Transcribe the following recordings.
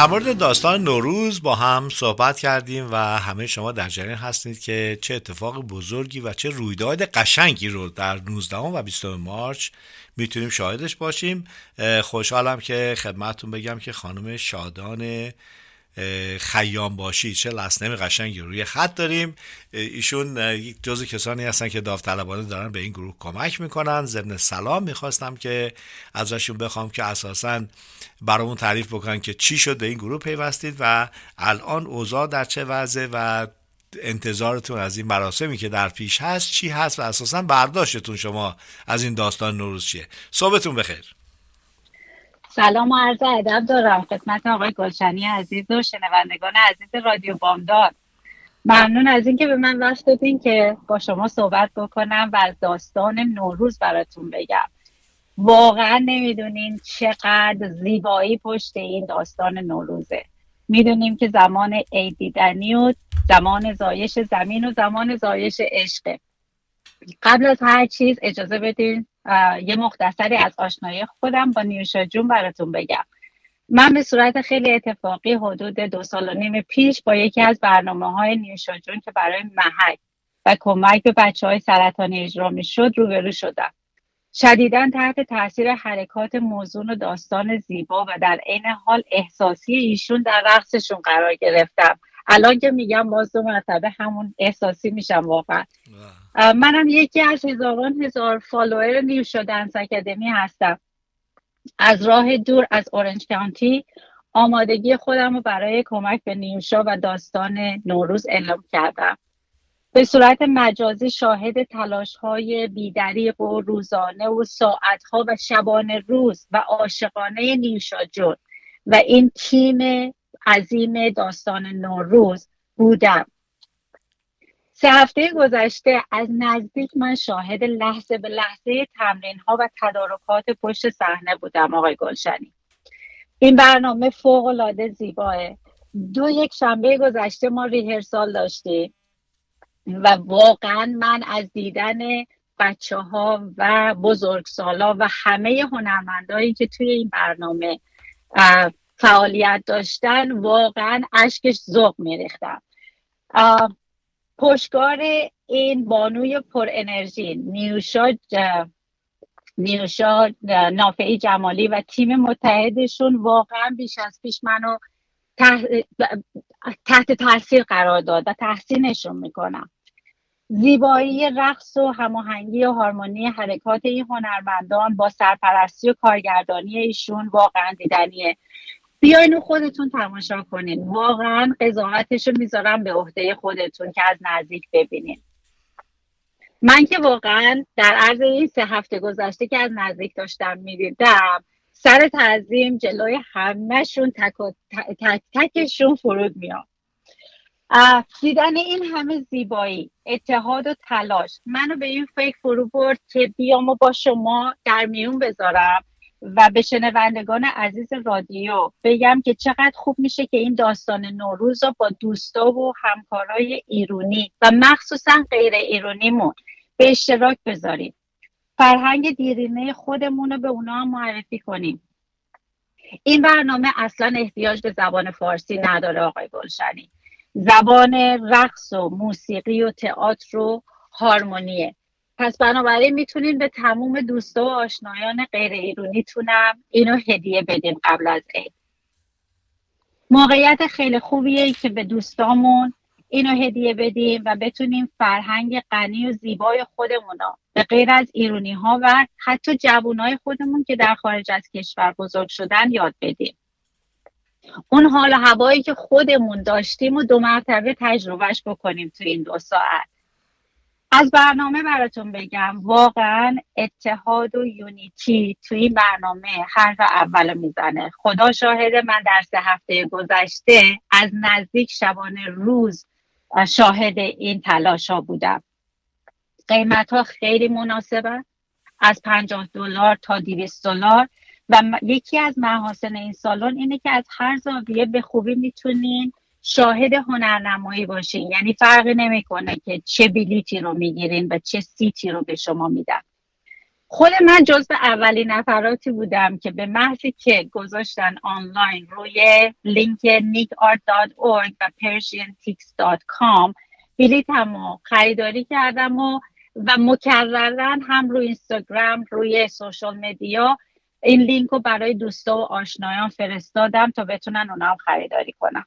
در مورد داستان نوروز با هم صحبت کردیم و همه شما در جریان هستید که چه اتفاق بزرگی و چه رویداد قشنگی رو در 19 و 20 مارچ می‌تونیم شاهدش باشیم. خوشحالم که خدمتتون بگم که خانم شادان خیام باشی چه لسنم قشنگی روی خط داریم. ایشون جزو کسانی هستن که داوطلبانه دارن به این گروه کمک می‌کنن. ضمن سلام می‌خواستم که ازشون بخوام که اساسا برامون تعریف بکنن که چی شد به این گروه پیوستید و الان اوضاع در چه وضعه و انتظارتون از این مراسمی که در پیش هست چی هست و اساسا برداشتتون شما از این داستان نوروز چیه. صحبتون بخیر. سلام و عرض ادب دارم. خدمت آقای گلشنی عزیز و شنوندگان عزیز رادیو بامداد. ممنون از اینکه به من وقت دادین که با شما صحبت بکنم و از داستان نوروز براتون بگم. واقعا نمی‌دونین چقدر زیبایی پشت این داستان نوروزه. می‌دونیم که زمان عید دیدنی و زمان زایش زمین و زمان زایش عشقه. قبل از هر چیز اجازه بدین یه مختصری از آشنایی خودم با نیوشا جون براتون بگم. من به صورت خیلی اتفاقی حدود دو سال و نیم پیش با یکی از برنامه های نیوشا جون که برای محک و کمک به بچه های سرطانی اجرا می شد روبرو شدم. شدیدا تحت تاثیر حرکات موزون و داستان زیبا و در عین حال احساسی ایشون در رقصشون قرار گرفتم. الان که میگم باز دو مرتبه همون احساسی میشم واقعا. منم یکی از هزاران هزار فالوور نیوشا دنس اکادمی هستم. از راه دور از اورنج کانتی آمادگی خودم رو برای کمک به نیوشا و داستان نوروز اعلام کردم. به صورت مجازی شاهد تلاش های بیدریق و روزانه و ساعت ها و شبانه روز و عاشقانه نیوشا جون و این تیم عظیم داستان نوروز بودم. سه هفته گذشته از نزدیک من شاهد لحظه به لحظه تمرین ها و تدارکات پشت صحنه بودم آقای گلشنی. این برنامه فوق العاده زیباه. دو یک شنبه گذشته ما ریهرسال داشتیم و واقعا من از دیدن بچه ها و بزرگسالا و همه هنرمندایی که توی این برنامه فعالیت داشتن واقعا اشکش ذوق میریختم. پشتکار این بانوی پر انرژی نیوشا نیوشا نافعی جمالی و تیم متحدشون واقعا بیش از پیش منو تحت تاثیر قرار داد و تحسینشون می‌کنم. زیبایی رقص و هماهنگی و هارمونی حرکات این هنرمندان با سرپرستی و کارگردانی ایشون واقعا دیدنیه. بیاین خودتون تماشا کنین. واقعا قضاوتش رو می‌ذارم به عهده خودتون که از نزدیک ببینین. من که واقعا در عرض این سه هفته گذشته که از نزدیک داشتم می‌دیدم سر تعظیم جلوی همهشون تک, تک تکشون فرود میاد. دیدن این همه زیبایی اتحاد و تلاش منو به این فکر فرو برد که بیام و با شما در میون بذارم. و به شنوندگان عزیز رادیو بگم که چقدر خوب میشه که این داستان نوروز رو با دوستا و همکارای ایرونی و مخصوصا غیر ایرونیمون به اشتراک بذاریم. فرهنگ دیرینه خودمون رو به اونا معرفی کنیم. این برنامه اصلا احتیاج به زبان فارسی نداره آقای گلشنی. زبان رقص و موسیقی و تئاتر و هارمونیه. پس بنابراین می‌تونین به تموم دوستا و آشنایان غیر ایرونیتونم اینو هدیه بدین قبل از عید. موقعیت خیلی خوبیه که به دوستامون اینو هدیه بدیم و بتونیم فرهنگ غنی و زیبای خودمون به غیر از ایرونی ها و حتی جوانای خودمون که در خارج از کشور بزرگ شدن یاد بدیم اون حال هوایی که خودمون داشتیم و دو مرتبه تجربهش بکنیم تو این دو ساعت. از برنامه براتون بگم. واقعا اتحاد و یونیتی تو این برنامه حرف اول می‌زنه. خدا شاهد من در سه هفته گذشته از نزدیک شبانه روز شاهد این تلاش ها بودم. قیمت ها خیلی مناسبه از 50 دلار تا 200 دلار. و یکی از محاسن این سالن اینه که از هر زاویه به خوبی می‌تونین شاهد هنرنمایی باشین. یعنی فرقی نمی‌کنه که چه بلیتی رو می‌گیرین و چه سیتی رو به شما میدن. خود من جزو اولین نفراتی بودم که به محضی که گذاشتن آنلاین روی لینک nickart.org و persiantix.com بلیتمو خریداری کردم و و مکررن هم روی اینستاگرام روی social media این لینک رو برای دوستا و آشنایان فرستادم تا بتونن اونا هم خریداری کنن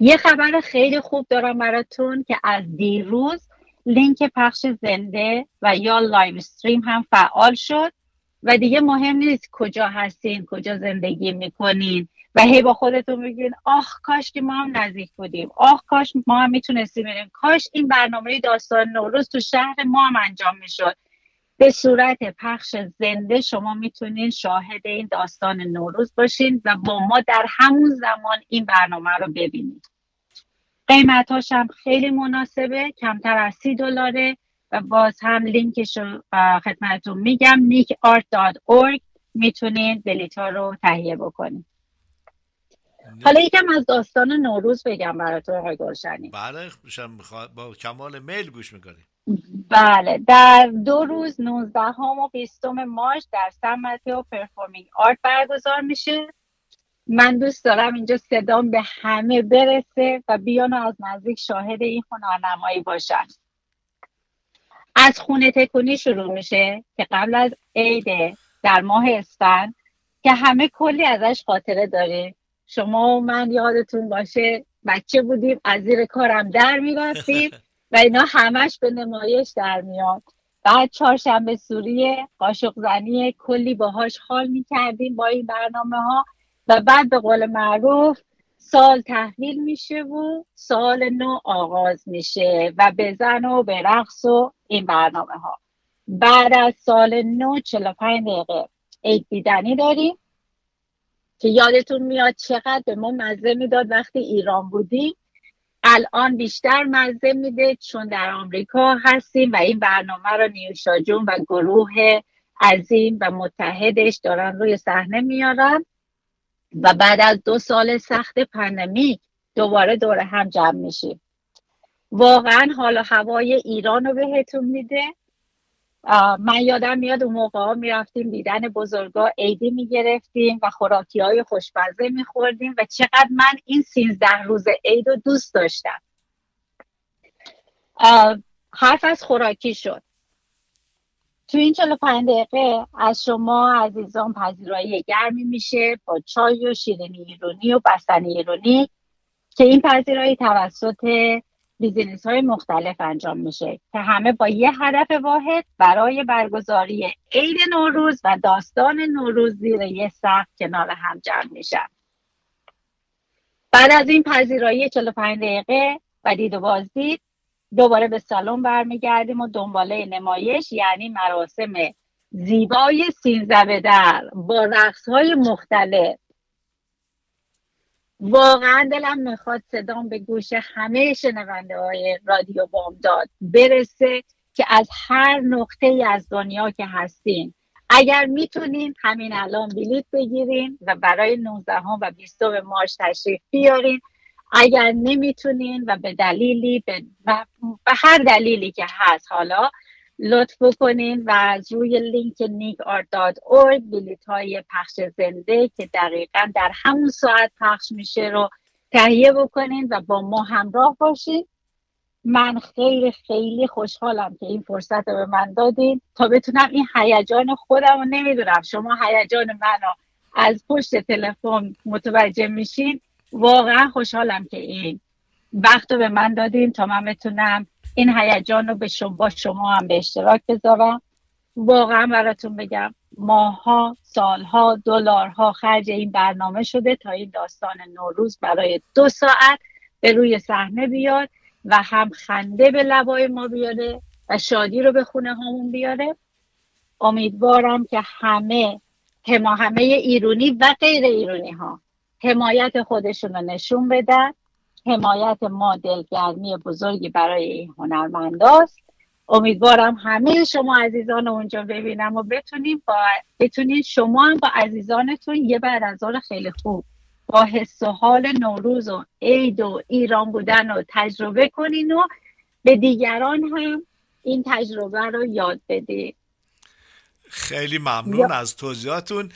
یه خبر خیلی خوب دارم براتون که از دیروز لینک پخش زنده و یا live stream هم فعال شد و دیگه مهم نیست کجا هستین کجا زندگی می‌کنین و هی با خودتون بگین آخ کاش که ما هم نزدیک بودیم آخ کاش ما هم می‌تونستیم بریم کاش این برنامه داستان نوروز تو شهر ما هم انجام می‌شد. به صورت پخش زنده شما می‌تونین شاهد این داستان نوروز باشین و با ما در همون زمان این برنامه رو ببینید. قیمتاش هم خیلی مناسبه کمتر از سی دلاره و باز هم لینکش رو خدمتتون میگم nickart.org می‌تونید بلیت ها رو تهیه بکنید حالا یکم از داستان نوروز بگم براتون آقای گلشنی. بله با کمال میل گوش می‌کنیم. بله در دو روز 19 و 20 مارچ در سن و پرفورمینگ آرت برگزار میشه. من دوست دارم اینجا صدام به همه برسه و بیان از نزدیک شاهد این هنرنمایی باشن از خونه تکونی شروع میشه که قبل از عید در ماه اسفند که همه کلی ازش خاطره داره. شما و من یادتون باشه بچه بودیم از زیر کارم در می‌رفتیم اینا همش به نمایش در میاد. بعد چهارشنبه سوریه قاشق زنی کلی باهاش حال می‌کردیم با این برنامه ها و بعد به قول معروف سال تحویل میشه و سال نو آغاز میشه و بزن و به رقص و این برنامه ها بعد از سال نو 45 دقیقه عید دیدنی داریم که یادتون میاد چقدر به ما مزه می‌داد وقتی ایران بودیم. الان بیشتر مزه میده چون در آمریکا هستیم و این برنامه رو نیوشاجون و گروه عظیم و متحدش دارن روی صحنه میارن و بعد از دو سال سخت پندمیک دوباره دور هم جمع میشیم. واقعا حال و هوای ایران رو بهتون میده. من یادم میاد اون موقع می‌رفتیم دیدن بزرگا عیدی می‌گرفتیم و خوراکی های خوشمزه میخوردیم و چقدر من این سیزده روز عید رو دوست داشتم. حرف از خوراکی شد. تو این 45 دقیقه از شما عزیزان پذیرایی گرمی میشه با چای و شیرینی ایرونی و بستنی ایرونی که این پذیرایی توسط بیزینس های مختلف انجام میشه که همه با یه هدف واحد برای برگزاری عید نوروز و داستان نوروز زیر یه سقف کنار هم جمع میشن. بعد از این پذیرایی 45 دقیقه و دید و بازدید دوباره به سالن برمیگردیم و دنباله نمایش یعنی مراسم زیبای سینزده در با رقص های مختلف. واقعا دلم می‌خواد صدام به گوش همه شنونده های رادیو بامداد برسه که از هر نقطه ای از دنیا که هستین اگر می‌تونین همین الان بلیت بگیرین و برای 19 و 20 مارچ تشریف بیارین. اگر نمی‌تونین و به دلیلی به, به هر دلیلی که هست حالا لطف بکنین و از روی لینک nickart.org بلیت های پخش زنده که دقیقا در همون ساعت پخش میشه رو تهیه بکنین و با ما همراه باشین. من خیلی خیلی خوشحالم که این فرصت رو به من دادین. تا بتونم این هیجان خودم رو نمی‌دونم. شما هیجان منو از پشت تلفن متوجه میشین. واقعا خوشحالم که این وقت رو به من دادین. تا من بتونم این هیجان رو به شما با شما هم به اشتراک بذارم. واقعا براتون بگم ماها سالها دلارها خرج این برنامه شده تا این داستان نوروز برای دو ساعت به روی صحنه بیاد و هم خنده به لبای ما بیاره و شادی رو به خونه هامون بیاره. امیدوارم که همه همه ایرونی و غیر ایرونی ها حمایت خودشون رو نشون بدن. حمایت ما دلگرمی بزرگی برای این هنرمنداست امیدوارم همه شما عزیزان اونجا ببینم و بتونیم با بتونید شما هم با عزیزانتون یه بعد از خیلی خوب با حس و حال نوروز و عید و ایران بودن رو تجربه کنین و به دیگران هم این تجربه رو یاد بدید خیلی ممنون از توضیحاتون.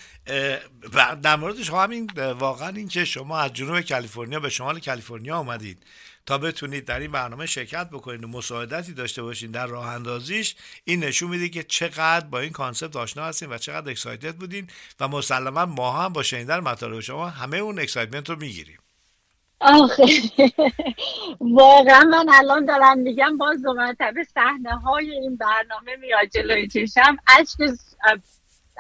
در مورد شما همین واقعا این که شما از جنوب کالیفرنیا به شمال کالیفرنیا آمدید تا بتونید در این برنامه شرکت بکنید و مساعدتی داشته باشین در راه اندازیش این نشون میده که چقدر با این concept آشنا هستین و چقدر excited بودین و مسلما ما هم با شنیدن مطالب شما همه اون اکسایتمنت رو می‌گیریم. آخه. واقعا من الان دارم میگم باز دو مرتبه صحنه های این برنامه میاد جلوی چشم. اشک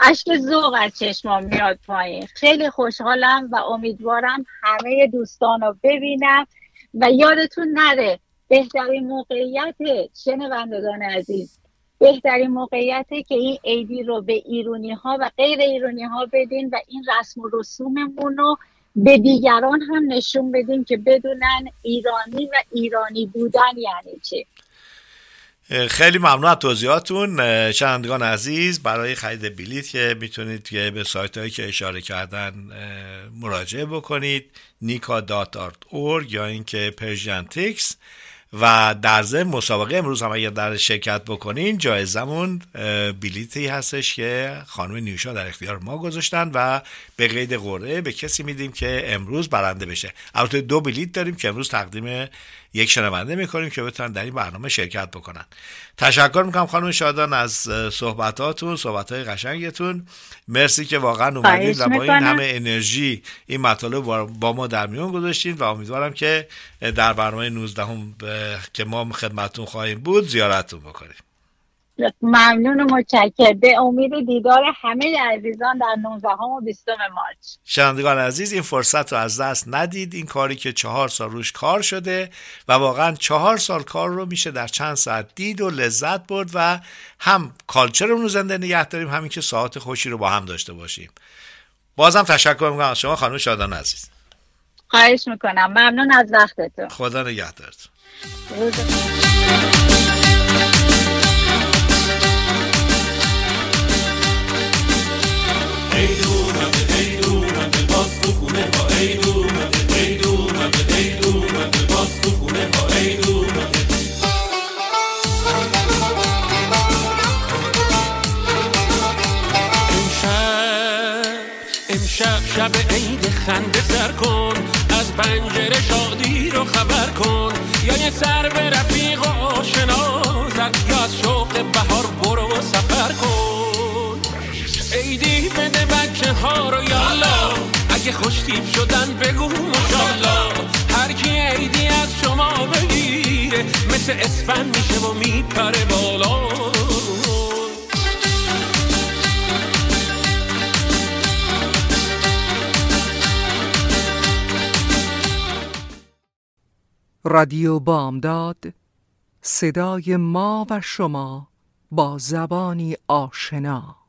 اشک ذوق از چشمام میاد پایین. خیلی خوشحالم و امیدوارم همه دوستان رو ببینم و یادتون نره بهترین موقعیت شنوندگان عزیز بهترین موقعیته که این عیدی رو به ایرونی ها و غیر ایرونی ها بدین و این رسم و رسوممون رو به دیگران هم نشون بدیم که بدونن ایرانی و ایرانی بودن یعنی چی. خیلی ممنون از توضیحاتون. شنوندگان عزیز برای خرید بلیت که می‌تونید که به سایت هایی که اشاره کردن مراجعه بکنید nika.org یا اینکه Persian Tix. و در ضمن مسابقه امروز هم اگر در شرکت بکنین جایزمون بلیتی هستش که خانم نیوشا در اختیار ما گذاشتن و به قید قرعه به کسی میدیم که امروز برنده بشه. البته دو بلیت داریم که امروز تقدیم یک شنونده می‌کنیم که بتونن در این برنامه شرکت بکنن. تشکر می‌کنم خانم شادان از صحبتاتون صحبتهای قشنگتون. مرسی که واقعا اومدید و با این همه انرژی این مطالب با ما در میون گذاشتین و امیدوارم که در برنامه 19 هم که ما خدمتون خواهیم بود زیارتتون بکنیم. ممنون و متشکر به امید دیدار همه عزیزان در 19 و 20 مارچ. شنوندگان عزیز این فرصت رو از دست ندید. این کاری که چهار سال روش کار شده و واقعا چهار سال کار رو میشه در چند ساعت دید و لذت برد و هم کالچرمون رو زنده نگه داریم همین که ساعت خوشی رو با هم داشته باشیم. بازم تشکر می‌کنم از شما خانم شادان عزیز. خواهش می‌کنم. ممنون از وقتتون. خدا نگهدارتون. امشب اگه خوش تیپ شدن بگو مشالا هر کی عیدی از شما بگیره مثل اسفن میشه و میپره بالا. رادیو بامداد صدای ما و شما با زبانی آشنا.